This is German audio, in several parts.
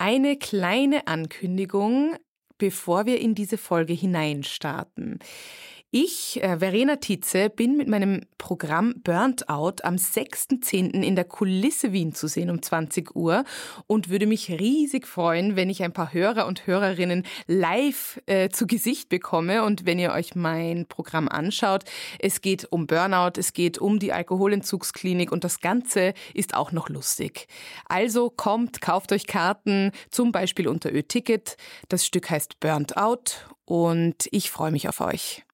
Eine kleine Ankündigung, bevor wir in diese Folge hineinstarten. Ich, äh, Verena Tietze, bin mit meinem Programm Burnt Out am 6.10. in der Kulisse Wien zu sehen um 20 Uhr und würde mich riesig freuen, wenn ich ein paar Hörer und Hörerinnen live äh, zu Gesicht bekomme und wenn ihr euch mein Programm anschaut. Es geht um Burnout, es geht um die Alkoholentzugsklinik und das Ganze ist auch noch lustig. Also kommt, kauft euch Karten, zum Beispiel unter Ö-Ticket. Das Stück heißt Burnt Out und ich freue mich auf euch.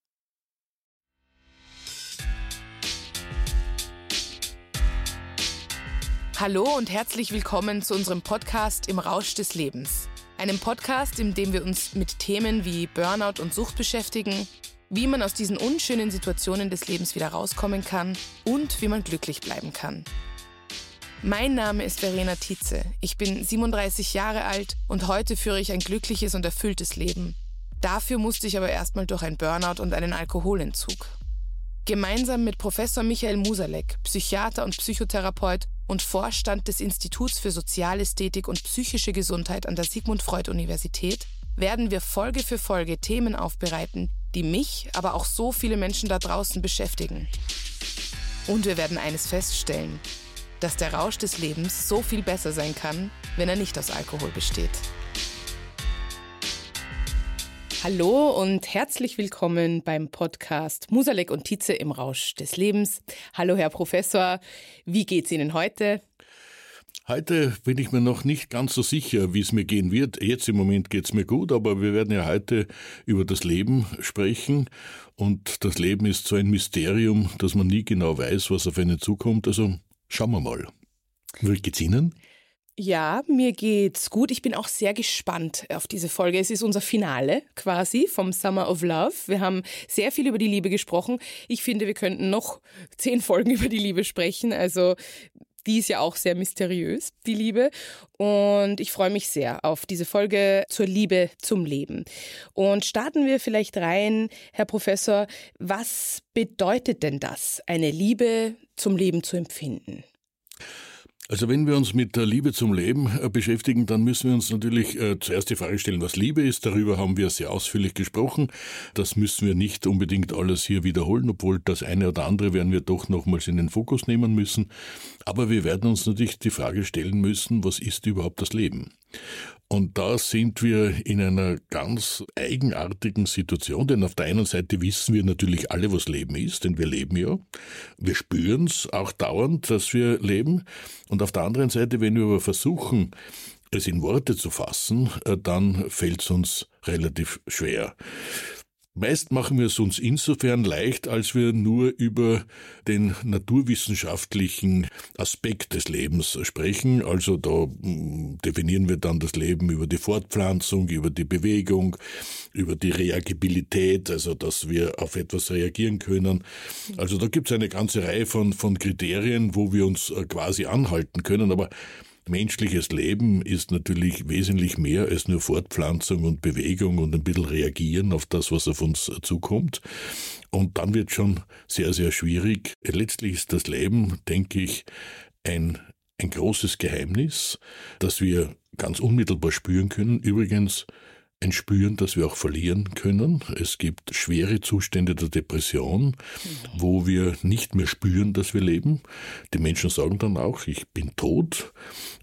Hallo und herzlich willkommen zu unserem Podcast Im Rausch des Lebens. Einem Podcast, in dem wir uns mit Themen wie Burnout und Sucht beschäftigen, wie man aus diesen unschönen Situationen des Lebens wieder rauskommen kann und wie man glücklich bleiben kann. Mein Name ist Verena Tietze. Ich bin 37 Jahre alt und heute führe ich ein glückliches und erfülltes Leben. Dafür musste ich aber erstmal durch ein Burnout und einen Alkoholentzug. Gemeinsam mit Professor Michael Musalek, Psychiater und Psychotherapeut und Vorstand des Instituts für Sozialästhetik und psychische Gesundheit an der Sigmund Freud Universität, werden wir Folge für Folge Themen aufbereiten, die mich, aber auch so viele Menschen da draußen beschäftigen. Und wir werden eines feststellen, dass der Rausch des Lebens so viel besser sein kann, wenn er nicht aus Alkohol besteht. Hallo und herzlich willkommen beim Podcast Musalek und Tietze im Rausch des Lebens. Hallo, Herr Professor. Wie geht's Ihnen heute? Heute bin ich mir noch nicht ganz so sicher, wie es mir gehen wird. Jetzt im Moment geht's mir gut, aber wir werden ja heute über das Leben sprechen. Und das Leben ist so ein Mysterium, dass man nie genau weiß, was auf einen zukommt. Also schauen wir mal. Wie geht's Ihnen? Ja, mir geht's gut. Ich bin auch sehr gespannt auf diese Folge. Es ist unser Finale quasi vom Summer of Love. Wir haben sehr viel über die Liebe gesprochen. Ich finde, wir könnten noch zehn Folgen über die Liebe sprechen. Also die ist ja auch sehr mysteriös, die Liebe. Und ich freue mich sehr auf diese Folge zur Liebe zum Leben. Und starten wir vielleicht rein, Herr Professor, was bedeutet denn das, eine Liebe zum Leben zu empfinden? Also wenn wir uns mit der Liebe zum Leben äh, beschäftigen, dann müssen wir uns natürlich äh, zuerst die Frage stellen, was Liebe ist. Darüber haben wir sehr ausführlich gesprochen. Das müssen wir nicht unbedingt alles hier wiederholen, obwohl das eine oder andere werden wir doch nochmals in den Fokus nehmen müssen. Aber wir werden uns natürlich die Frage stellen müssen, was ist überhaupt das Leben? Und da sind wir in einer ganz eigenartigen Situation, denn auf der einen Seite wissen wir natürlich alle, was Leben ist, denn wir leben ja. Wir spüren es auch dauernd, dass wir leben. Und auf der anderen Seite, wenn wir aber versuchen, es in Worte zu fassen, äh, dann fällt es uns relativ schwer. Meist machen wir es uns insofern leicht, als wir nur über den naturwissenschaftlichen Aspekt des Lebens sprechen. Also da mm, definieren wir dann das Leben über die Fortpflanzung, über die Bewegung, über die Reagibilität, also dass wir auf etwas reagieren können. Also da gibt es eine ganze Reihe von, von Kriterien, wo wir uns äh, quasi anhalten können. Aber Menschliches Leben ist natürlich wesentlich mehr als nur Fortpflanzung und Bewegung und ein bisschen reagieren auf das, was auf uns zukommt. Und dann wird schon sehr, sehr schwierig. Letztlich ist das Leben, denke ich, ein, ein großes Geheimnis, das wir ganz unmittelbar spüren können. Übrigens, ein Spüren, das wir auch verlieren können. Es gibt schwere Zustände der Depression, wo wir nicht mehr spüren, dass wir leben. Die Menschen sagen dann auch, ich bin tot.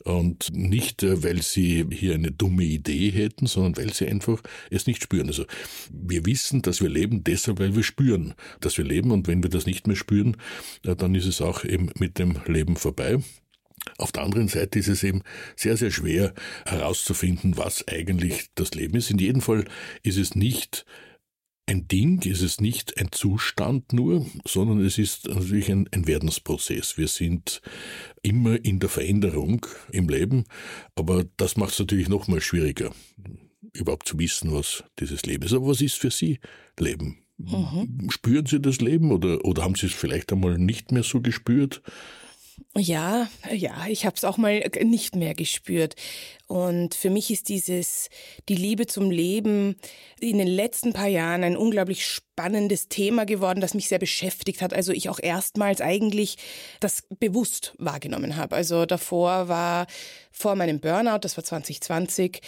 Und nicht, äh, weil sie hier eine dumme Idee hätten, sondern weil sie einfach es nicht spüren. Also wir wissen, dass wir leben, deshalb, weil wir spüren, dass wir leben. Und wenn wir das nicht mehr spüren, äh, dann ist es auch eben mit dem Leben vorbei. Auf der anderen Seite ist es eben sehr, sehr schwer herauszufinden, was eigentlich das Leben ist. In jedem Fall ist es nicht ein Ding, ist es nicht ein Zustand nur, sondern es ist natürlich ein, ein Werdensprozess. Wir sind immer in der Veränderung im Leben, aber das macht es natürlich noch mal schwieriger, überhaupt zu wissen, was dieses Leben ist. Aber was ist für Sie Leben? Mhm. Spüren Sie das Leben oder, oder haben Sie es vielleicht einmal nicht mehr so gespürt? Ja, ja, ich habe es auch mal nicht mehr gespürt. Und für mich ist dieses, die Liebe zum Leben in den letzten paar Jahren ein unglaublich spannendes Thema geworden, das mich sehr beschäftigt hat. Also ich auch erstmals eigentlich das bewusst wahrgenommen habe. Also davor war vor meinem Burnout, das war 2020,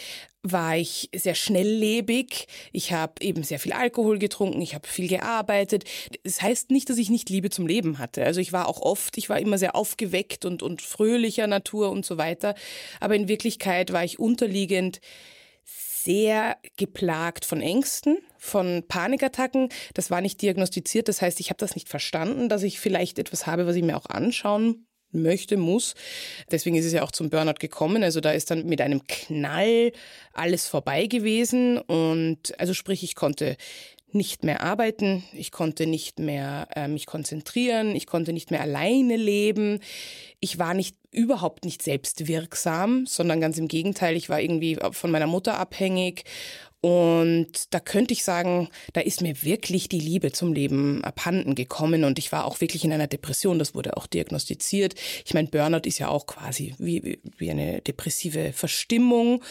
war ich sehr schnelllebig. Ich habe eben sehr viel Alkohol getrunken, ich habe viel gearbeitet. Das heißt nicht, dass ich nicht Liebe zum Leben hatte. Also ich war auch oft, ich war immer sehr aufgeweckt und, und fröhlicher Natur und so weiter. Aber in Wirklichkeit war ich unterliegend sehr geplagt von Ängsten, von Panikattacken. Das war nicht diagnostiziert. Das heißt, ich habe das nicht verstanden, dass ich vielleicht etwas habe, was ich mir auch anschauen möchte, muss. Deswegen ist es ja auch zum Burnout gekommen. Also da ist dann mit einem Knall alles vorbei gewesen. Und also sprich, ich konnte nicht mehr arbeiten, ich konnte nicht mehr äh, mich konzentrieren, ich konnte nicht mehr alleine leben. Ich war nicht überhaupt nicht selbstwirksam, sondern ganz im Gegenteil, ich war irgendwie von meiner Mutter abhängig und da könnte ich sagen, da ist mir wirklich die Liebe zum Leben abhanden gekommen und ich war auch wirklich in einer Depression. Das wurde auch diagnostiziert. Ich meine, Burnout ist ja auch quasi wie, wie eine depressive Verstimmung.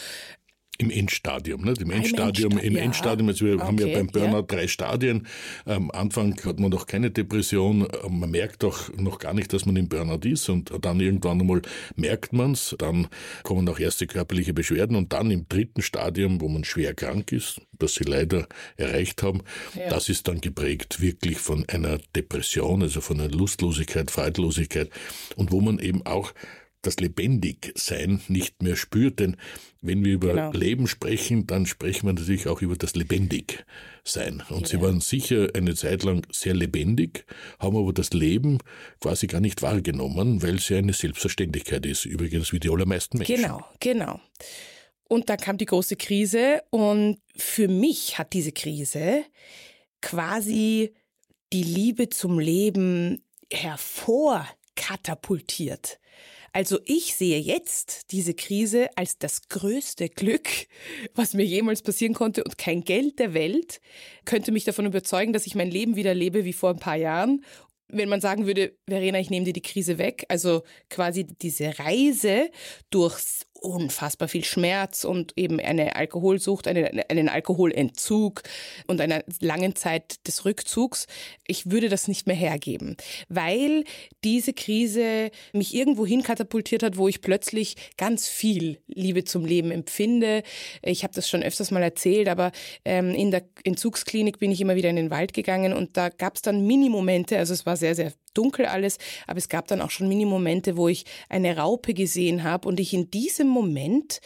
Im Endstadium, nicht? Im Endstadium, im, Endsta im Endstadium, also wir okay, haben ja beim Burnout ja. drei Stadien. Am Anfang hat man noch keine Depression, man merkt auch noch gar nicht, dass man im Burnout ist und dann irgendwann einmal merkt man es, dann kommen auch erste körperliche Beschwerden und dann im dritten Stadium, wo man schwer krank ist, das sie leider erreicht haben, ja. das ist dann geprägt wirklich von einer Depression, also von einer Lustlosigkeit, Freudlosigkeit und wo man eben auch das Lebendigsein nicht mehr spürt. Denn wenn wir über genau. Leben sprechen, dann sprechen wir natürlich auch über das Lebendigsein. Und ja. sie waren sicher eine Zeit lang sehr lebendig, haben aber das Leben quasi gar nicht wahrgenommen, weil es ja eine Selbstverständlichkeit ist, übrigens wie die allermeisten Menschen. Genau, genau. Und dann kam die große Krise und für mich hat diese Krise quasi die Liebe zum Leben hervorkatapultiert. Also ich sehe jetzt diese Krise als das größte Glück, was mir jemals passieren konnte und kein Geld der Welt könnte mich davon überzeugen, dass ich mein Leben wieder lebe wie vor ein paar Jahren. Wenn man sagen würde, Verena, ich nehme dir die Krise weg, also quasi diese Reise durchs unfassbar viel Schmerz und eben eine Alkoholsucht, eine, einen Alkoholentzug und einer langen Zeit des Rückzugs. Ich würde das nicht mehr hergeben, weil diese Krise mich irgendwo hin katapultiert hat, wo ich plötzlich ganz viel Liebe zum Leben empfinde. Ich habe das schon öfters mal erzählt, aber ähm, in der Entzugsklinik bin ich immer wieder in den Wald gegangen und da gab es dann Minimomente, also es war sehr, sehr dunkel alles, aber es gab dann auch schon Minimomente, wo ich eine Raupe gesehen habe und ich in diesem Moment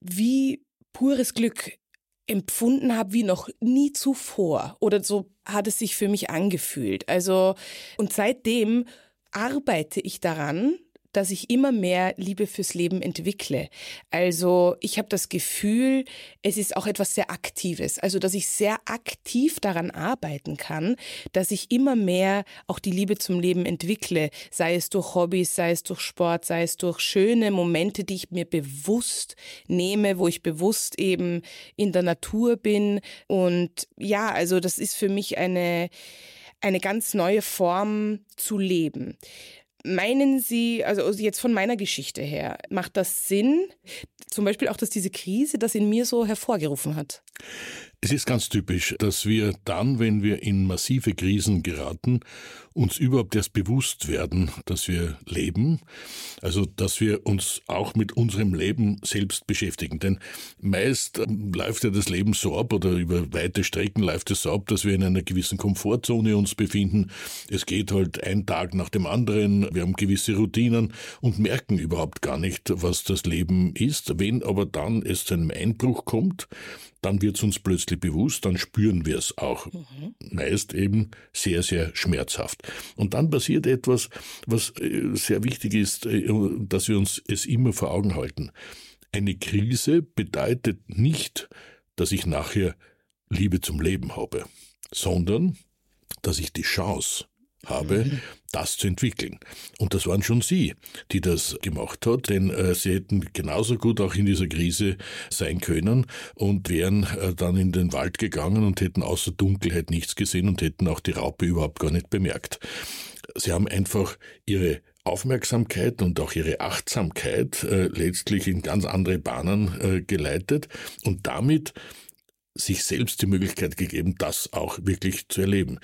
wie pures Glück empfunden habe wie noch nie zuvor oder so hat es sich für mich angefühlt. Also und seitdem arbeite ich daran, dass ich immer mehr Liebe fürs Leben entwickle. Also ich habe das Gefühl, es ist auch etwas sehr Aktives. Also dass ich sehr aktiv daran arbeiten kann, dass ich immer mehr auch die Liebe zum Leben entwickle. Sei es durch Hobbys, sei es durch Sport, sei es durch schöne Momente, die ich mir bewusst nehme, wo ich bewusst eben in der Natur bin. Und ja, also das ist für mich eine eine ganz neue Form zu leben. Meinen Sie, also jetzt von meiner Geschichte her, macht das Sinn, zum Beispiel auch, dass diese Krise das in mir so hervorgerufen hat? Es ist ganz typisch, dass wir dann, wenn wir in massive Krisen geraten, uns überhaupt erst bewusst werden, dass wir leben, also dass wir uns auch mit unserem Leben selbst beschäftigen. Denn meist ähm, läuft ja das Leben so ab oder über weite Strecken läuft es so ab, dass wir in einer gewissen Komfortzone uns befinden. Es geht halt ein Tag nach dem anderen, wir haben gewisse Routinen und merken überhaupt gar nicht, was das Leben ist. Wenn aber dann es zu einem Einbruch kommt, dann wird es uns plötzlich bewusst, dann spüren wir es auch. Mhm. Meist eben sehr, sehr schmerzhaft. Und dann passiert etwas, was äh, sehr wichtig ist, äh, dass wir uns es immer vor Augen halten. Eine Krise bedeutet nicht, dass ich nachher Liebe zum Leben habe, sondern dass ich die Chance habe, mhm. das zu entwickeln. Und das waren schon Sie, die das gemacht hat, denn äh, Sie hätten genauso gut auch in dieser Krise sein können und wären äh, dann in den Wald gegangen und hätten außer Dunkelheit nichts gesehen und hätten auch die Raupe überhaupt gar nicht bemerkt. Sie haben einfach Ihre Aufmerksamkeit und auch ihre Achtsamkeit äh, letztlich in ganz andere Bahnen äh, geleitet und damit sich selbst die Möglichkeit gegeben, das auch wirklich zu erleben.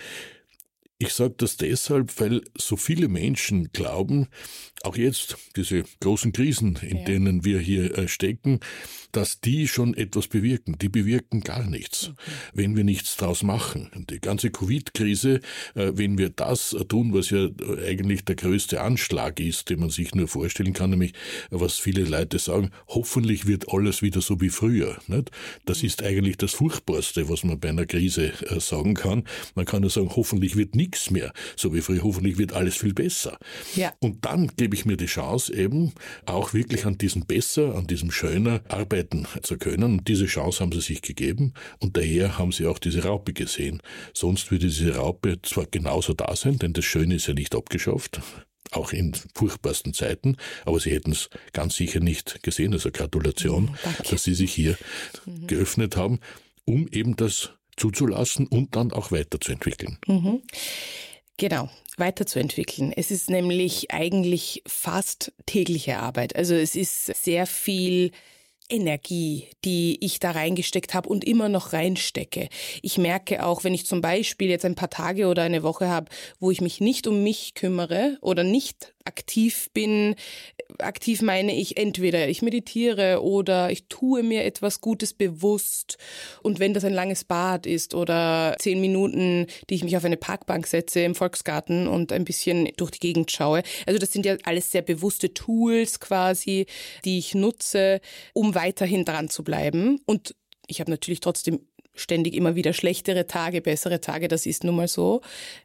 Ich sage das deshalb, weil so viele Menschen glauben, auch jetzt diese großen Krisen, in ja. denen wir hier äh, stecken, dass die schon etwas bewirken. Die bewirken gar nichts, okay. wenn wir nichts draus machen. Die ganze Covid-Krise, äh, wenn wir das tun, was ja eigentlich der größte Anschlag ist, den man sich nur vorstellen kann, nämlich was viele Leute sagen, hoffentlich wird alles wieder so wie früher. Das mhm. ist eigentlich das Furchtbarste, was man bei einer Krise äh, sagen kann. Man kann nur sagen, hoffentlich wird nichts mehr so wie früher, hoffentlich wird alles viel besser. Ja. Und dann gebe ich mir die Chance eben auch wirklich an diesem besser, an diesem schöner arbeiten zu können. Und diese Chance haben sie sich gegeben und daher haben sie auch diese Raupe gesehen. Sonst würde diese Raupe zwar genauso da sein, denn das Schöne ist ja nicht abgeschafft, auch in furchtbarsten Zeiten, aber sie hätten es ganz sicher nicht gesehen. Also Gratulation, mhm, dass sie sich hier mhm. geöffnet haben, um eben das zuzulassen und dann auch weiterzuentwickeln. Mhm. Genau, weiterzuentwickeln. Es ist nämlich eigentlich fast tägliche Arbeit. Also es ist sehr viel Energie, die ich da reingesteckt habe und immer noch reinstecke. Ich merke auch, wenn ich zum Beispiel jetzt ein paar Tage oder eine Woche habe, wo ich mich nicht um mich kümmere oder nicht aktiv bin, aktiv meine ich entweder ich meditiere oder ich tue mir etwas Gutes bewusst und wenn das ein langes Bad ist oder zehn Minuten, die ich mich auf eine Parkbank setze im Volksgarten und ein bisschen durch die Gegend schaue. Also das sind ja alles sehr bewusste Tools quasi, die ich nutze, um weiterhin dran zu bleiben und ich habe natürlich trotzdem ständig immer wieder schlechtere Tage, bessere Tage, das ist nun mal so.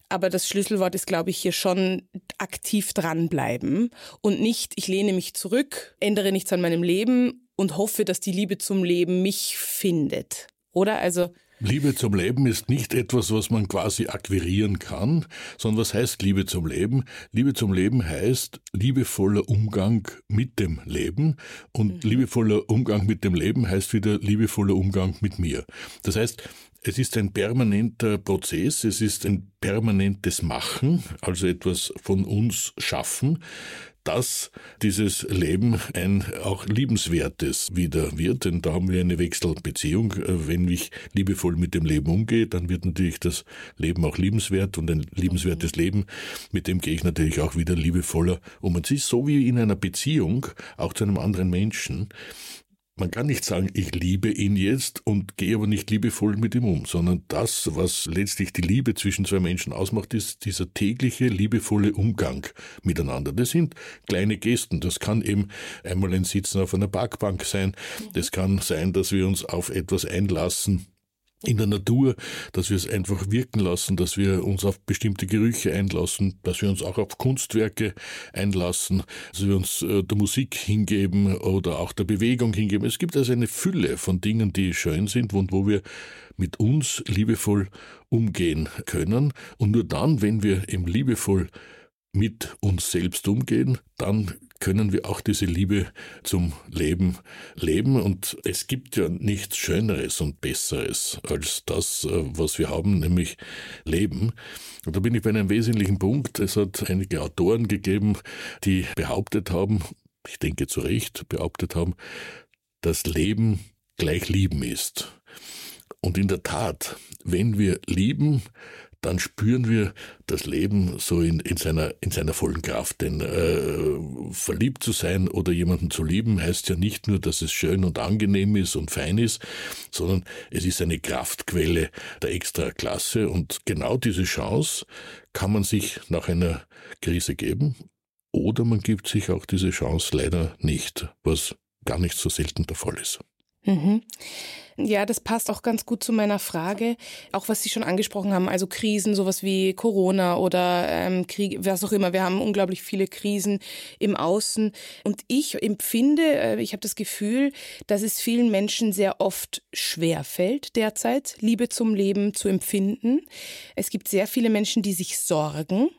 Aber das Schlüsselwort ist, glaube ich, hier schon aktiv dranbleiben und nicht, ich lehne mich zurück, ändere nichts an meinem Leben und hoffe, dass die Liebe zum Leben mich findet. Oder? Also Liebe zum Leben ist nicht etwas, was man quasi akquirieren kann, sondern was heißt Liebe zum Leben? Liebe zum Leben heißt liebevoller Umgang mit dem Leben und mhm. liebevoller Umgang mit dem Leben heißt wieder liebevoller Umgang mit mir. Das heißt, es ist ein permanenter Prozess, es ist ein permanentes Machen, also etwas von uns schaffen, dass dieses Leben ein auch liebenswertes wieder wird, denn da haben wir eine Wechselbeziehung. Äh, wenn ich liebevoll mit dem Leben umgehe, dann wird natürlich das Leben auch liebenswert und ein liebenswertes mhm. Leben, mit dem gehe ich natürlich auch wieder liebevoller um. Und es ist so wie in einer Beziehung, auch zu einem anderen Menschen. Man kann nicht sagen, ich liebe ihn jetzt und gehe aber nicht liebevoll mit ihm um, sondern das, was letztlich die Liebe zwischen zwei Menschen ausmacht, ist dieser tägliche, liebevolle Umgang miteinander. Das sind kleine Gesten. Das kann eben einmal ein Sitzen auf einer Parkbank sein. Das kann sein, dass wir uns auf etwas einlassen, in der Natur, dass wir es einfach wirken lassen, dass wir uns auf bestimmte Gerüche einlassen, dass wir uns auch auf Kunstwerke einlassen, dass wir uns äh, der Musik hingeben oder auch der Bewegung hingeben. Es gibt also eine Fülle von Dingen, die schön sind und wo wir mit uns liebevoll umgehen können. Und nur dann, wenn wir eben liebevoll mit uns selbst umgehen, dann können wir auch diese Liebe zum Leben leben. Und es gibt ja nichts Schöneres und Besseres als das, äh, was wir haben, nämlich Leben. Und da bin ich bei einem wesentlichen Punkt. Es hat einige Autoren gegeben, die behauptet haben, ich denke zu Recht, behauptet haben, dass Leben gleich Lieben ist. Und in der Tat, wenn wir lieben, dann spüren wir das Leben so in, in, seiner, in seiner vollen Kraft. Denn äh, verliebt zu sein oder jemanden zu lieben heißt ja nicht nur, dass es schön und angenehm ist und fein ist, sondern es ist eine Kraftquelle der Extraklasse. Und genau diese Chance kann man sich nach einer Krise geben oder man gibt sich auch diese Chance leider nicht, was gar nicht so selten der Fall ist. Mhm. Ja, das passt auch ganz gut zu meiner Frage. Auch was Sie schon angesprochen haben, also Krisen, sowas wie Corona oder ähm, Krieg, was auch immer. Wir haben unglaublich viele Krisen im Außen. Und ich empfinde, äh, ich habe das Gefühl, dass es vielen Menschen sehr oft schwer fällt, derzeit Liebe zum Leben zu empfinden. Es gibt sehr viele Menschen, die sich sorgen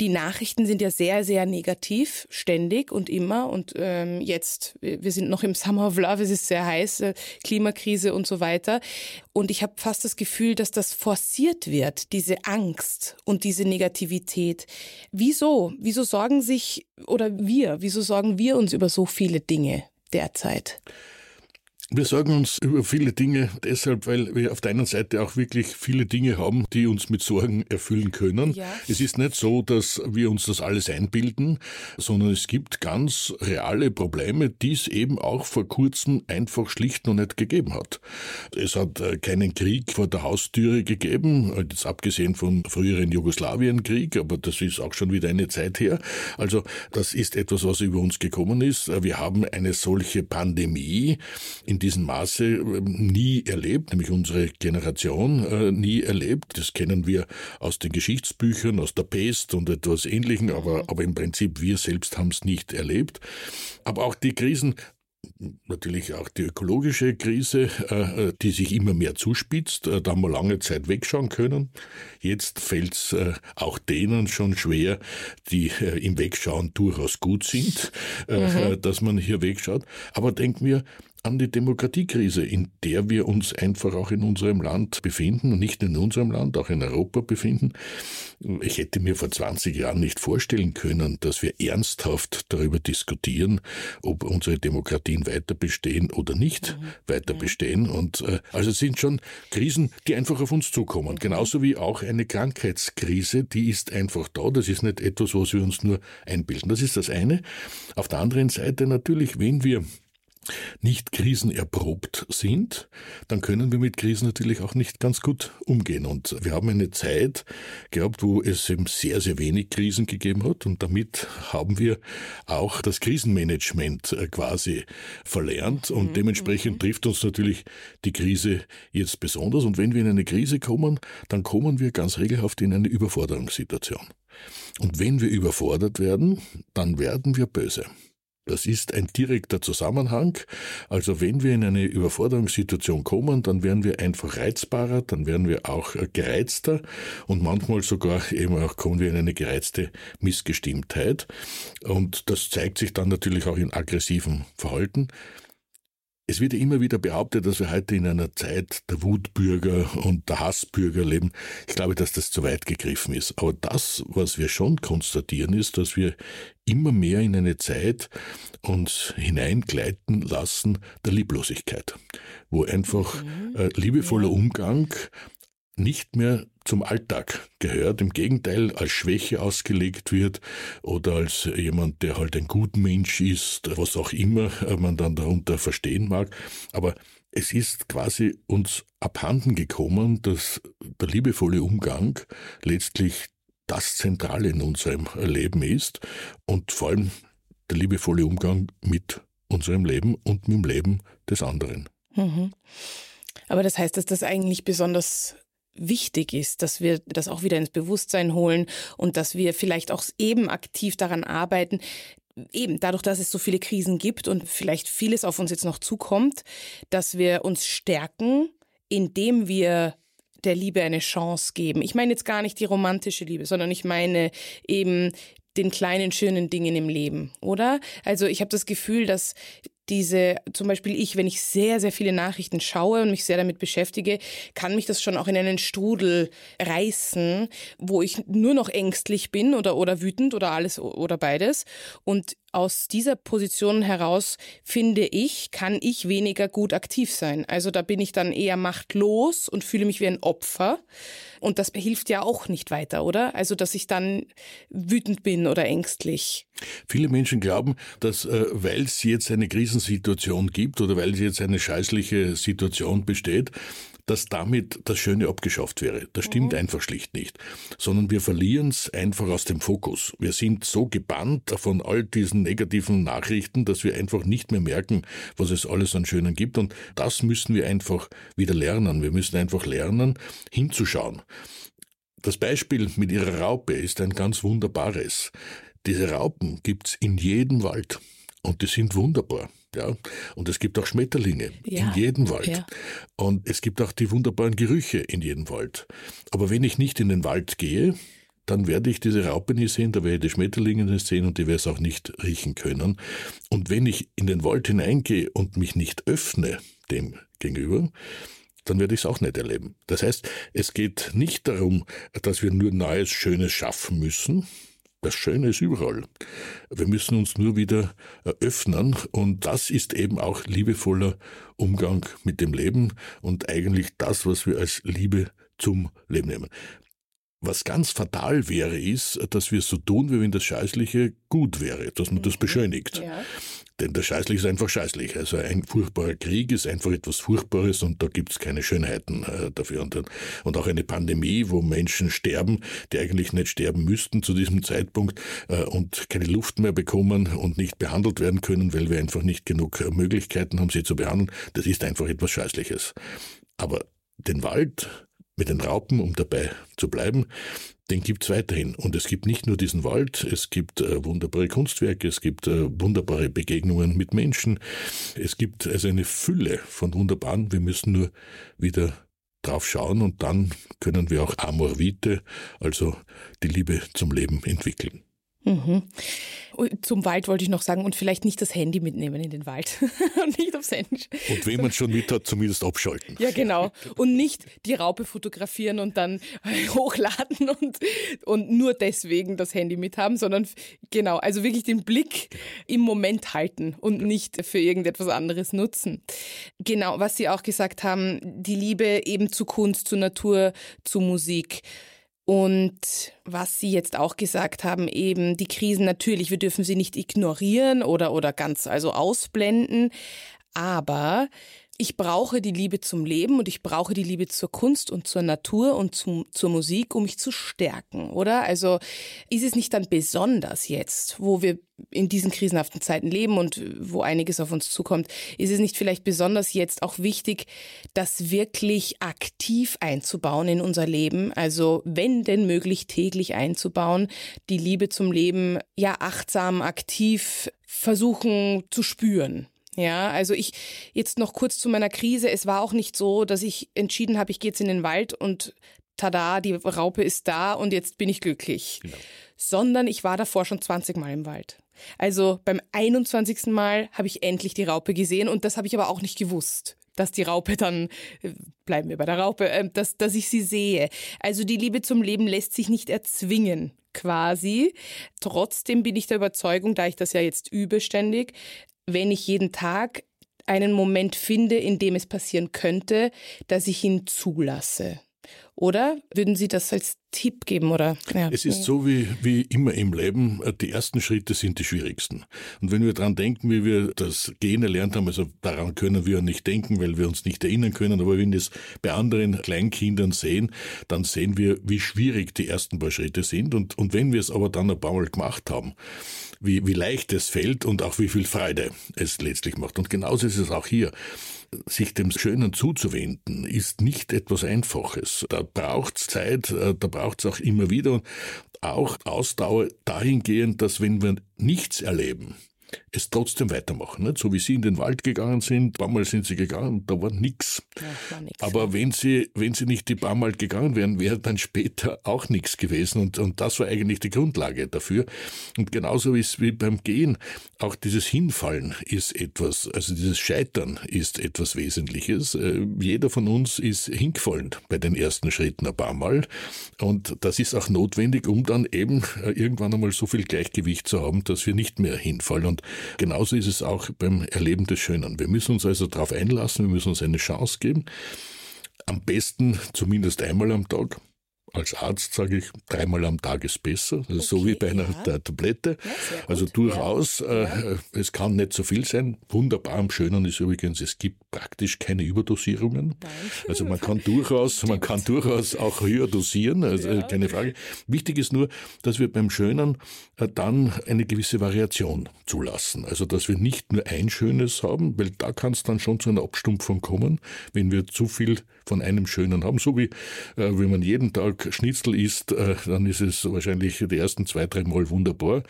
die Nachrichten sind ja sehr, sehr negativ, ständig und immer. Und ähm, jetzt, wir sind noch im Summer of Love, es ist sehr heiß, äh, Klimakrise und so weiter. Und ich habe fast das Gefühl, dass das forciert wird, diese Angst und diese Negativität. Wieso? Wieso sorgen sich, oder wir, wieso sorgen wir uns über so viele Dinge derzeit? Wir sorgen uns über viele Dinge deshalb, weil wir auf der einen Seite auch wirklich viele Dinge haben, die uns mit Sorgen erfüllen können. Ja. Es ist nicht so, dass wir uns das alles einbilden, sondern es gibt ganz reale Probleme, die es eben auch vor kurzem einfach schlicht noch nicht gegeben hat. Es hat äh, keinen Krieg vor der Haustüre gegeben, jetzt abgesehen vom früheren Jugoslawienkrieg, aber das ist auch schon wieder eine Zeit her. Also das ist etwas, was über uns gekommen ist. Wir haben eine solche Pandemie, in diesem Maße ähm, nie erlebt, nämlich unsere Generation äh, nie erlebt. Das kennen wir aus den Geschichtsbüchern, aus der Pest und etwas Ähnlichem, aber, aber im Prinzip wir selbst haben es nicht erlebt. Aber auch die Krisen natürlich auch die ökologische Krise, äh, äh, die sich immer mehr zuspitzt. Da haben wir lange Zeit wegschauen können. Jetzt fällt es auch denen schon schwer, die im Wegschauen durchaus gut sind, mhm. dass man hier wegschaut. Aber denken wir, an die Demokratiekrise, in der wir uns einfach auch in unserem Land befinden und nicht in unserem Land, auch in Europa befinden. Ich hätte mir vor 20 Jahren nicht vorstellen können, dass wir ernsthaft darüber diskutieren, ob unsere Demokratien weiter bestehen oder nicht mhm. weiter bestehen. Und äh, also es sind schon Krisen, die einfach auf uns zukommen. Genauso wie auch eine Krankheitskrise, die ist einfach da. Das ist nicht etwas, was wir uns nur einbilden. Das ist das eine. Auf der anderen Seite natürlich, wenn wir nicht krisenerprobt sind, dann können wir mit Krisen natürlich auch nicht ganz gut umgehen. Und wir haben eine Zeit gehabt, wo es eben sehr, sehr wenig Krisen gegeben hat und damit haben wir auch das Krisenmanagement äh, quasi verlernt und mhm. dementsprechend mhm. trifft uns natürlich die Krise jetzt besonders. Und wenn wir in eine Krise kommen, dann kommen wir ganz regelhaft in eine Überforderungssituation. Und wenn wir überfordert werden, dann werden wir böse. Das ist ein direkter Zusammenhang. Also wenn wir in eine Überforderungssituation kommen, dann werden wir einfach reizbarer, dann werden wir auch gereizter und manchmal sogar eben auch kommen wir in eine gereizte Missgestimmtheit. Und das zeigt sich dann natürlich auch in aggressivem Verhalten. Es wird ja immer wieder behauptet, dass wir heute in einer Zeit der Wutbürger und der Hassbürger leben. Ich glaube, dass das zu weit gegriffen ist. Aber das, was wir schon konstatieren, ist, dass wir immer mehr in eine Zeit uns hineingleiten lassen der Lieblosigkeit, wo einfach mhm. äh, liebevoller Umgang nicht mehr zum Alltag gehört, im Gegenteil als Schwäche ausgelegt wird oder als jemand, der halt ein Gutmensch ist, was auch immer man dann darunter verstehen mag. Aber es ist quasi uns abhanden gekommen, dass der liebevolle Umgang letztlich das Zentrale in unserem Leben ist und vor allem der liebevolle Umgang mit unserem Leben und mit dem Leben des anderen. Mhm. Aber das heißt, dass das eigentlich besonders wichtig ist, dass wir das auch wieder ins Bewusstsein holen und dass wir vielleicht auch eben aktiv daran arbeiten, eben dadurch, dass es so viele Krisen gibt und vielleicht vieles auf uns jetzt noch zukommt, dass wir uns stärken, indem wir der Liebe eine Chance geben. Ich meine jetzt gar nicht die romantische Liebe, sondern ich meine eben den kleinen schönen Dingen im Leben, oder? Also ich habe das Gefühl, dass diese, zum Beispiel ich, wenn ich sehr, sehr viele Nachrichten schaue und mich sehr damit beschäftige, kann mich das schon auch in einen Strudel reißen, wo ich nur noch ängstlich bin oder, oder wütend oder alles oder beides. Und aus dieser Position heraus, finde ich, kann ich weniger gut aktiv sein. Also da bin ich dann eher machtlos und fühle mich wie ein Opfer. Und das hilft ja auch nicht weiter, oder? Also, dass ich dann wütend bin oder ängstlich. Viele Menschen glauben, dass äh, weil es jetzt eine Krisensituation gibt oder weil es jetzt eine scheißliche Situation besteht, dass damit das Schöne abgeschafft wäre. Das stimmt mhm. einfach schlicht nicht. Sondern wir verlieren es einfach aus dem Fokus. Wir sind so gebannt von all diesen negativen Nachrichten, dass wir einfach nicht mehr merken, was es alles an Schönen gibt. Und das müssen wir einfach wieder lernen. Wir müssen einfach lernen, hinzuschauen. Das Beispiel mit ihrer Raupe ist ein ganz wunderbares. Diese Raupen gibt's in jedem Wald. Und die sind wunderbar. Ja, und es gibt auch Schmetterlinge ja. in jedem Wald. Ja. Und es gibt auch die wunderbaren Gerüche in jedem Wald. Aber wenn ich nicht in den Wald gehe, dann werde ich diese Raupe nie sehen, da werde ich die Schmetterlinge nicht sehen und die werde es auch nicht riechen können. Und wenn ich in den Wald hineingehe und mich nicht öffne dem gegenüber, dann werde ich es auch nicht erleben. Das heißt, es geht nicht darum, dass wir nur Neues, Schönes schaffen müssen, Das Schöne ist überall. Wir müssen uns nur wieder öffnen und das ist eben auch liebevoller Umgang mit dem Leben und eigentlich das, was wir als Liebe zum Leben nehmen. Was ganz fatal wäre, ist, dass wir so tun, wie wenn das Scheißliche gut wäre, dass man das mhm. beschönigt. Ja. Denn das Scheißliche ist einfach scheißlich. Also ein furchtbarer Krieg ist einfach etwas Furchtbares und da gibt's keine Schönheiten äh, dafür. Und, und, auch eine Pandemie, wo Menschen sterben, die eigentlich nicht sterben müssten zu diesem Zeitpunkt äh, und keine Luft mehr bekommen und nicht behandelt werden können, weil wir einfach nicht genug äh, Möglichkeiten haben, sie zu behandeln, das ist einfach etwas Scheißliches. Aber den Wald mit den Raupen, um dabei zu bleiben, den gibt's weiterhin. Und es gibt nicht nur diesen Wald, es gibt äh, wunderbare Kunstwerke, es gibt äh, wunderbare Begegnungen mit Menschen, es gibt also eine Fülle von wunderbaren, wir müssen nur wieder drauf schauen und dann können wir auch Amor Vitae, also die Liebe zum Leben entwickeln. Mhm. Zum Wald wollte ich noch sagen und vielleicht nicht das Handy mitnehmen in den Wald und nicht aufs Handy. Und wenn man schon mit hat, zumindest abschalten. Ja, genau. Und nicht die Raupe fotografieren und dann hochladen und, und nur deswegen das Handy mithaben, sondern genau, also wirklich den Blick im Moment halten und nicht für irgendetwas anderes nutzen. Genau, was Sie auch gesagt haben, die Liebe eben zu Kunst, zu Natur, zu Musik. Und was Sie jetzt auch gesagt haben, eben die Krisen natürlich, wir dürfen sie nicht ignorieren oder, oder ganz also ausblenden. Aber ich brauche die Liebe zum Leben und ich brauche die Liebe zur Kunst und zur Natur und zum, zur Musik, um mich zu stärken, oder? Also ist es nicht dann besonders jetzt, wo wir in diesen krisenhaften Zeiten leben und wo einiges auf uns zukommt, ist es nicht vielleicht besonders jetzt auch wichtig, das wirklich aktiv einzubauen in unser Leben, also wenn denn möglich täglich einzubauen, die Liebe zum Leben ja achtsam, aktiv versuchen zu spüren. Ja, also ich jetzt noch kurz zu meiner Krise. Es war auch nicht so, dass ich entschieden habe, ich gehe jetzt in den Wald und tada, die Raupe ist da und jetzt bin ich glücklich. Genau. Sondern ich war davor schon 20 Mal im Wald. Also beim 21. Mal habe ich endlich die Raupe gesehen und das habe ich aber auch nicht gewusst dass die Raupe dann, äh, bleiben wir bei der Raupe, äh, dass, dass ich sie sehe. Also die Liebe zum Leben lässt sich nicht erzwingen, quasi. Trotzdem bin ich der Überzeugung, da ich das ja jetzt übe ständig, wenn ich jeden Tag einen Moment finde, in dem es passieren könnte, dass ich ihn zulasse. Oder würden Sie das als Tipp geben? Oder? Ja. Es ist so wie, wie immer im Leben, die ersten Schritte sind die schwierigsten. Und wenn wir daran denken, wie wir das Gehen erlernt haben, also daran können wir nicht denken, weil wir uns nicht erinnern können, aber wenn wir es bei anderen Kleinkindern sehen, dann sehen wir, wie schwierig die ersten paar Schritte sind. Und, und wenn wir es aber dann ein paar Mal gemacht haben, wie, wie leicht es fällt und auch wie viel Freude es letztlich macht. Und genauso ist es auch hier sich dem Schönen zuzuwenden, ist nicht etwas Einfaches. Da braucht es Zeit, äh, da braucht es auch immer wieder auch Ausdauer dahingehend, dass wenn wir nichts erleben, es trotzdem weitermachen. Nicht? So wie Sie in den Wald gegangen sind, ein paar Mal sind Sie gegangen, da war nichts. Ja, Aber wenn Sie, wenn Sie nicht die paar Mal gegangen wären, wäre dann später auch nichts gewesen. Und, und das war eigentlich die Grundlage dafür. Und genauso ist wie beim Gehen, auch dieses Hinfallen ist etwas, also dieses Scheitern ist etwas Wesentliches. Äh, jeder von uns ist hingefallen bei den ersten Schritten ein paar Mal. Und das ist auch notwendig, um dann eben äh, irgendwann einmal so viel Gleichgewicht zu haben, dass wir nicht mehr hinfallen. Und genauso ist es auch beim Erleben des Schönen. Wir müssen uns also darauf einlassen, wir müssen uns eine Chance geben. Am besten zumindest einmal am Tag als Arzt sage ich, dreimal am Tag ist besser, also okay, so wie bei einer ja. Tablette. Ja, also durchaus, ja. Äh, es kann nicht so viel sein. Wunderbar am Schönen ist übrigens, es gibt praktisch keine Überdosierungen. Nein. Also man kann durchaus, man kann durchaus auch höher dosieren, also keine Frage. Wichtig ist nur, dass wir beim Schönen äh, dann eine gewisse Variation zulassen. Also dass wir nicht nur ein Schönes haben, weil da kann es dann schon zu einer Abstumpfung kommen, wenn wir zu viel von einem Schönen haben. So wie äh, wenn man jeden Tag Schnitzel isst, äh, dann ist es wahrscheinlich die ersten zwei, drei Mal wunderbar. Mhm.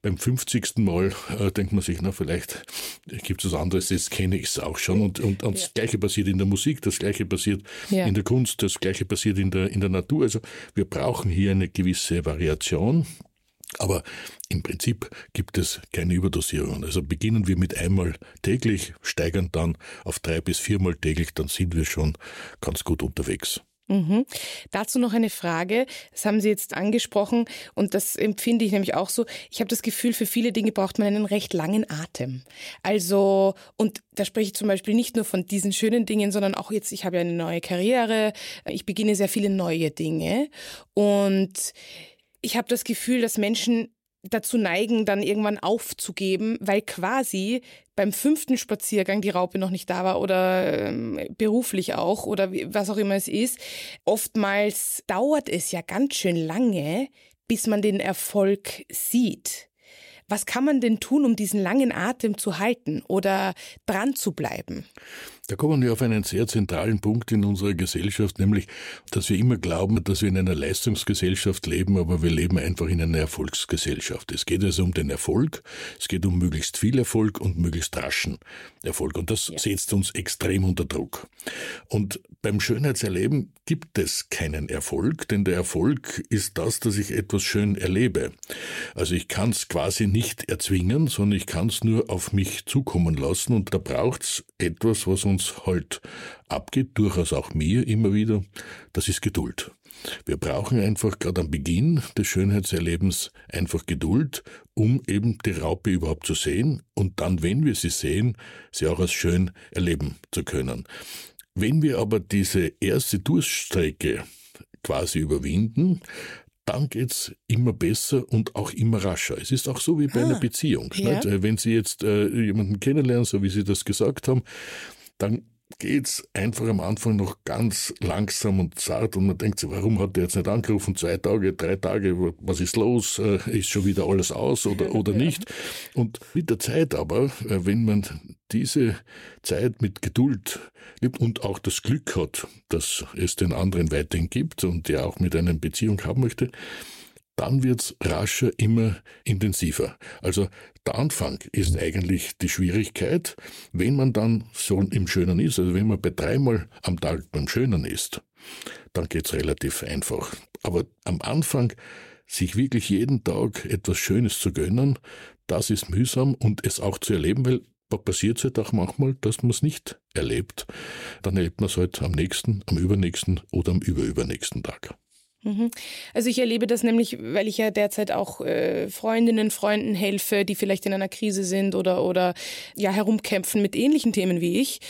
Beim 50. Mal äh, denkt man sich, na, vielleicht gibt es was anderes, jetzt kenne ich es auch schon. Und, und, und ja. das Gleiche passiert in der Musik, das Gleiche passiert ja. in der Kunst, das Gleiche passiert in der, in der Natur. Also wir brauchen hier eine gewisse Variation. Aber im Prinzip gibt es keine Überdosierung. Also beginnen wir mit einmal täglich, steigern dann auf drei bis viermal täglich, dann sind wir schon ganz gut unterwegs. Mhm. Dazu noch eine Frage. Das haben Sie jetzt angesprochen und das empfinde ich nämlich auch so. Ich habe das Gefühl, für viele Dinge braucht man einen recht langen Atem. Also, und da spreche ich zum Beispiel nicht nur von diesen schönen Dingen, sondern auch jetzt, ich habe ja eine neue Karriere, ich beginne sehr viele neue Dinge und ich habe das Gefühl, dass Menschen dazu neigen, dann irgendwann aufzugeben, weil quasi beim fünften Spaziergang die Raupe noch nicht da war oder ähm, beruflich auch oder was auch immer es ist. Oftmals dauert es ja ganz schön lange, bis man den Erfolg sieht. Was kann man denn tun, um diesen langen Atem zu halten oder dran zu bleiben? Da kommen wir auf einen sehr zentralen Punkt in unserer Gesellschaft, nämlich, dass wir immer glauben, dass wir in einer Leistungsgesellschaft leben, aber wir leben einfach in einer Erfolgsgesellschaft. Es geht also um den Erfolg, es geht um möglichst viel Erfolg und möglichst raschen Erfolg. Und das ja. setzt uns extrem unter Druck. Und beim Schönheitserleben gibt es keinen Erfolg, denn der Erfolg ist das, dass ich etwas schön erlebe. Also ich kann es quasi nicht erzwingen, sondern ich kann es nur auf mich zukommen lassen und da braucht es etwas, was uns halt abgeht, durchaus auch mir immer wieder, das ist Geduld. Wir brauchen einfach gerade am Beginn des Schönheitserlebens einfach Geduld, um eben die Raupe überhaupt zu sehen und dann, wenn wir sie sehen, sie auch als schön erleben zu können. Wenn wir aber diese erste Durststrecke quasi überwinden, dann geht's immer besser und auch immer rascher. Es ist auch so wie bei ah, einer Beziehung. Ja. Wenn Sie jetzt äh, jemanden kennenlernen, so wie Sie das gesagt haben, dann geht's einfach am Anfang noch ganz langsam und zart und man denkt sich, warum hat der jetzt nicht angerufen? Zwei Tage, drei Tage, was ist los? Äh, ist schon wieder alles aus oder, oder nicht? Und mit der Zeit aber, äh, wenn man diese Zeit mit Geduld lebt und auch das Glück hat, dass es den anderen weiterhin gibt und der auch mit einer Beziehung haben möchte, dann wird's rascher immer intensiver. Also der Anfang ist eigentlich die Schwierigkeit, wenn man dann so im Schönen ist, also wenn man bei dreimal am Tag beim Schönen ist, dann geht's relativ einfach. Aber am Anfang sich wirklich jeden Tag etwas Schönes zu gönnen, das ist mühsam und es auch zu erleben, weil passiert es halt auch manchmal, dass man es nicht erlebt. Dann erlebt man es halt am nächsten, am übernächsten oder am überübernächsten Tag. Mhm. Also ich erlebe das nämlich, weil ich ja derzeit auch äh, Freundinnen, Freunden helfe, die vielleicht in einer Krise sind oder, oder ja herumkämpfen mit ähnlichen Themen wie ich.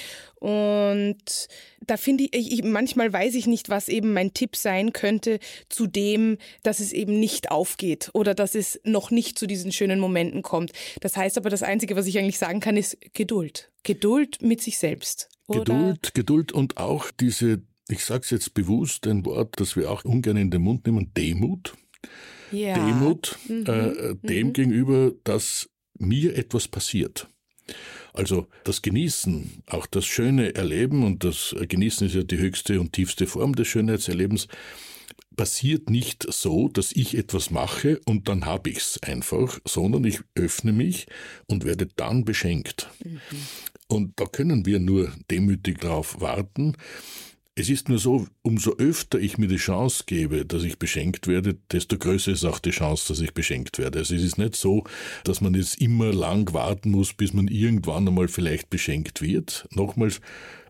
Und da finde ich, ich, manchmal weiß ich nicht, was eben mein Tipp sein könnte zu dem, dass es eben nicht aufgeht oder dass es noch nicht zu diesen schönen Momenten kommt. Das heißt aber, das Einzige, was ich eigentlich sagen kann, ist Geduld. Geduld mit sich selbst. Oder? Geduld, Geduld und auch diese ich sage es jetzt bewusst, ein Wort, das wir auch ungern in den Mund nehmen, Demut. Ja. Demut mhm. äh, dem mhm. gegenüber, dass mir etwas passiert. Also das Genießen, auch das schöne Erleben, und das Genießen ist ja die höchste und tiefste Form des Schönheitserlebens, passiert nicht so, dass ich etwas mache und dann habe ich es einfach, sondern ich öffne mich und werde dann beschenkt. Mhm. Und da können wir nur demütig darauf warten, es ist nur so, umso öfter ich mir die Chance gebe, dass ich beschenkt werde, desto größer ist auch die Chance, dass ich beschenkt werde. Also es ist nicht so, dass man jetzt immer lang warten muss, bis man irgendwann einmal vielleicht beschenkt wird. Nochmals,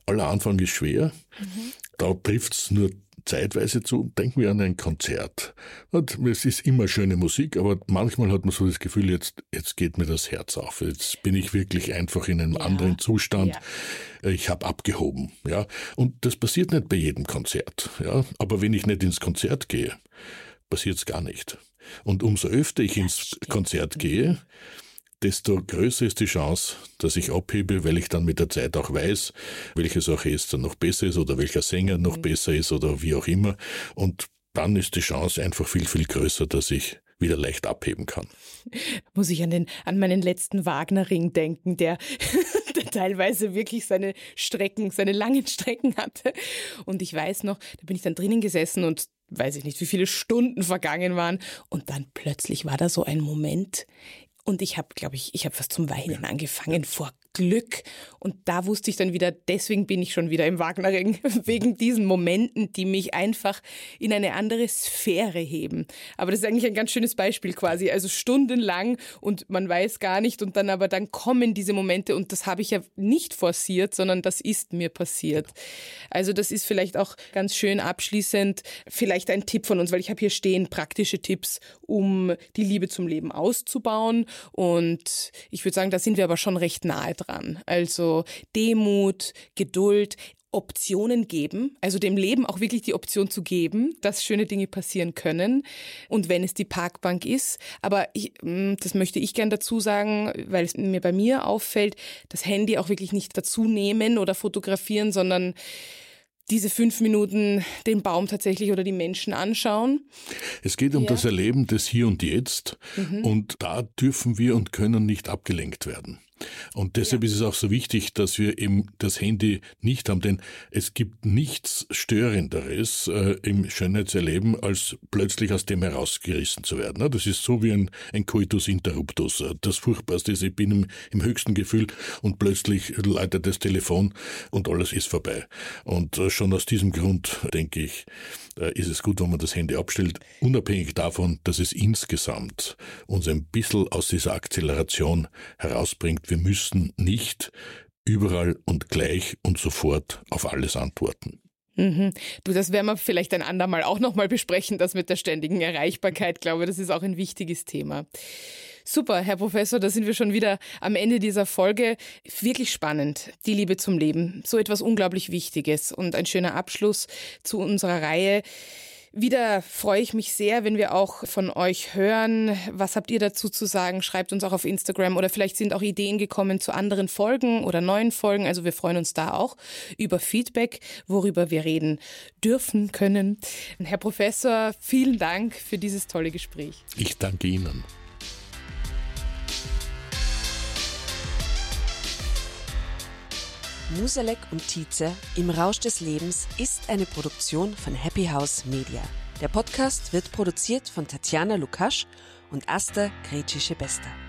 aller Anfang ist schwer. Mhm. Da trifft es nur zeitweise zu, denken wir an ein Konzert. Und es ist immer schöne Musik, aber manchmal hat man so das Gefühl, jetzt, jetzt geht mir das Herz auf. Jetzt bin ich wirklich einfach in einem ja. anderen Zustand. Ja. Ich habe abgehoben. Ja. Und das passiert nicht bei jedem Konzert. Ja. Aber wenn ich nicht ins Konzert gehe, passiert es gar nicht. Und umso öfter ich ins Konzert gehe, desto größer ist die Chance, dass ich abhebe, weil ich dann mit der Zeit auch weiß, welches Orchester noch besser ist oder welcher Sänger noch mhm. besser ist oder wie auch immer. Und dann ist die Chance einfach viel, viel größer, dass ich wieder leicht abheben kann. Muss ich an, den, an meinen letzten Wagner-Ring denken, der, der teilweise wirklich seine Strecken, seine langen Strecken hatte. Und ich weiß noch, da bin ich dann drinnen gesessen und weiß ich nicht, wie viele Stunden vergangen waren. Und dann plötzlich war da so ein Moment, und ich habe, glaube ich, ich habe fast zum Weinen angefangen vor Glück. Und da wusste ich dann wieder, deswegen bin ich schon wieder im Wagnerring, wegen diesen Momenten, die mich einfach in eine andere Sphäre heben. Aber das ist eigentlich ein ganz schönes Beispiel quasi. Also stundenlang und man weiß gar nicht und dann aber dann kommen diese Momente und das habe ich ja nicht forciert, sondern das ist mir passiert. Also das ist vielleicht auch ganz schön abschließend, vielleicht ein Tipp von uns, weil ich habe hier stehen praktische Tipps, um die Liebe zum Leben auszubauen und ich würde sagen, da sind wir aber schon recht nahe dran. Also Demut, Geduld, Optionen geben, also dem Leben auch wirklich die Option zu geben, dass schöne Dinge passieren können. Und wenn es die Parkbank ist, aber ich, mm, das möchte ich gern dazu sagen, weil es mir bei mir auffällt, das Handy auch wirklich nicht dazu nehmen oder fotografieren, sondern diese fünf Minuten den Baum tatsächlich oder die Menschen anschauen. Es geht um ja. das Erleben des Hier und Jetzt mhm. und da dürfen wir und können nicht abgelenkt werden. Und deshalb ja. ist es auch so wichtig, dass wir eben das Handy nicht haben, denn es gibt nichts Störenderes äh, im Schönheitserleben, als plötzlich aus dem herausgerissen zu werden. Ne? Das ist so wie ein, ein Coitus interruptus. Das Furchtbarste ist, ich bin im, im höchsten Gefühl und plötzlich leitet das Telefon und alles ist vorbei. Und äh, schon aus diesem Grund, denke ich, äh, ist es gut, wenn man das Handy abstellt, unabhängig davon, dass es insgesamt uns ein bisschen aus dieser Akzeleration herausbringt. Wir müssen nicht überall und gleich und sofort auf alles antworten. Mhm. Du, das werden wir vielleicht ein andermal auch nochmal besprechen, das mit der ständigen Erreichbarkeit. Ich glaube, das ist auch ein wichtiges Thema. Super, Herr Professor, da sind wir schon wieder am Ende dieser Folge. Wirklich spannend, die Liebe zum Leben. So etwas unglaublich Wichtiges und ein schöner Abschluss zu unserer Reihe. Wieder freue ich mich sehr, wenn wir auch von euch hören. Was habt ihr dazu zu sagen? Schreibt uns auch auf Instagram oder vielleicht sind auch Ideen gekommen zu anderen Folgen oder neuen Folgen. Also wir freuen uns da auch über Feedback, worüber wir reden dürfen können. Herr Professor, vielen Dank für dieses tolle Gespräch. Ich danke Ihnen. Musalek und Tietze im Rausch des Lebens ist eine Produktion von Happy House Media. Der Podcast wird produziert von Tatjana Lukasch und Asta Gretschi-Bester.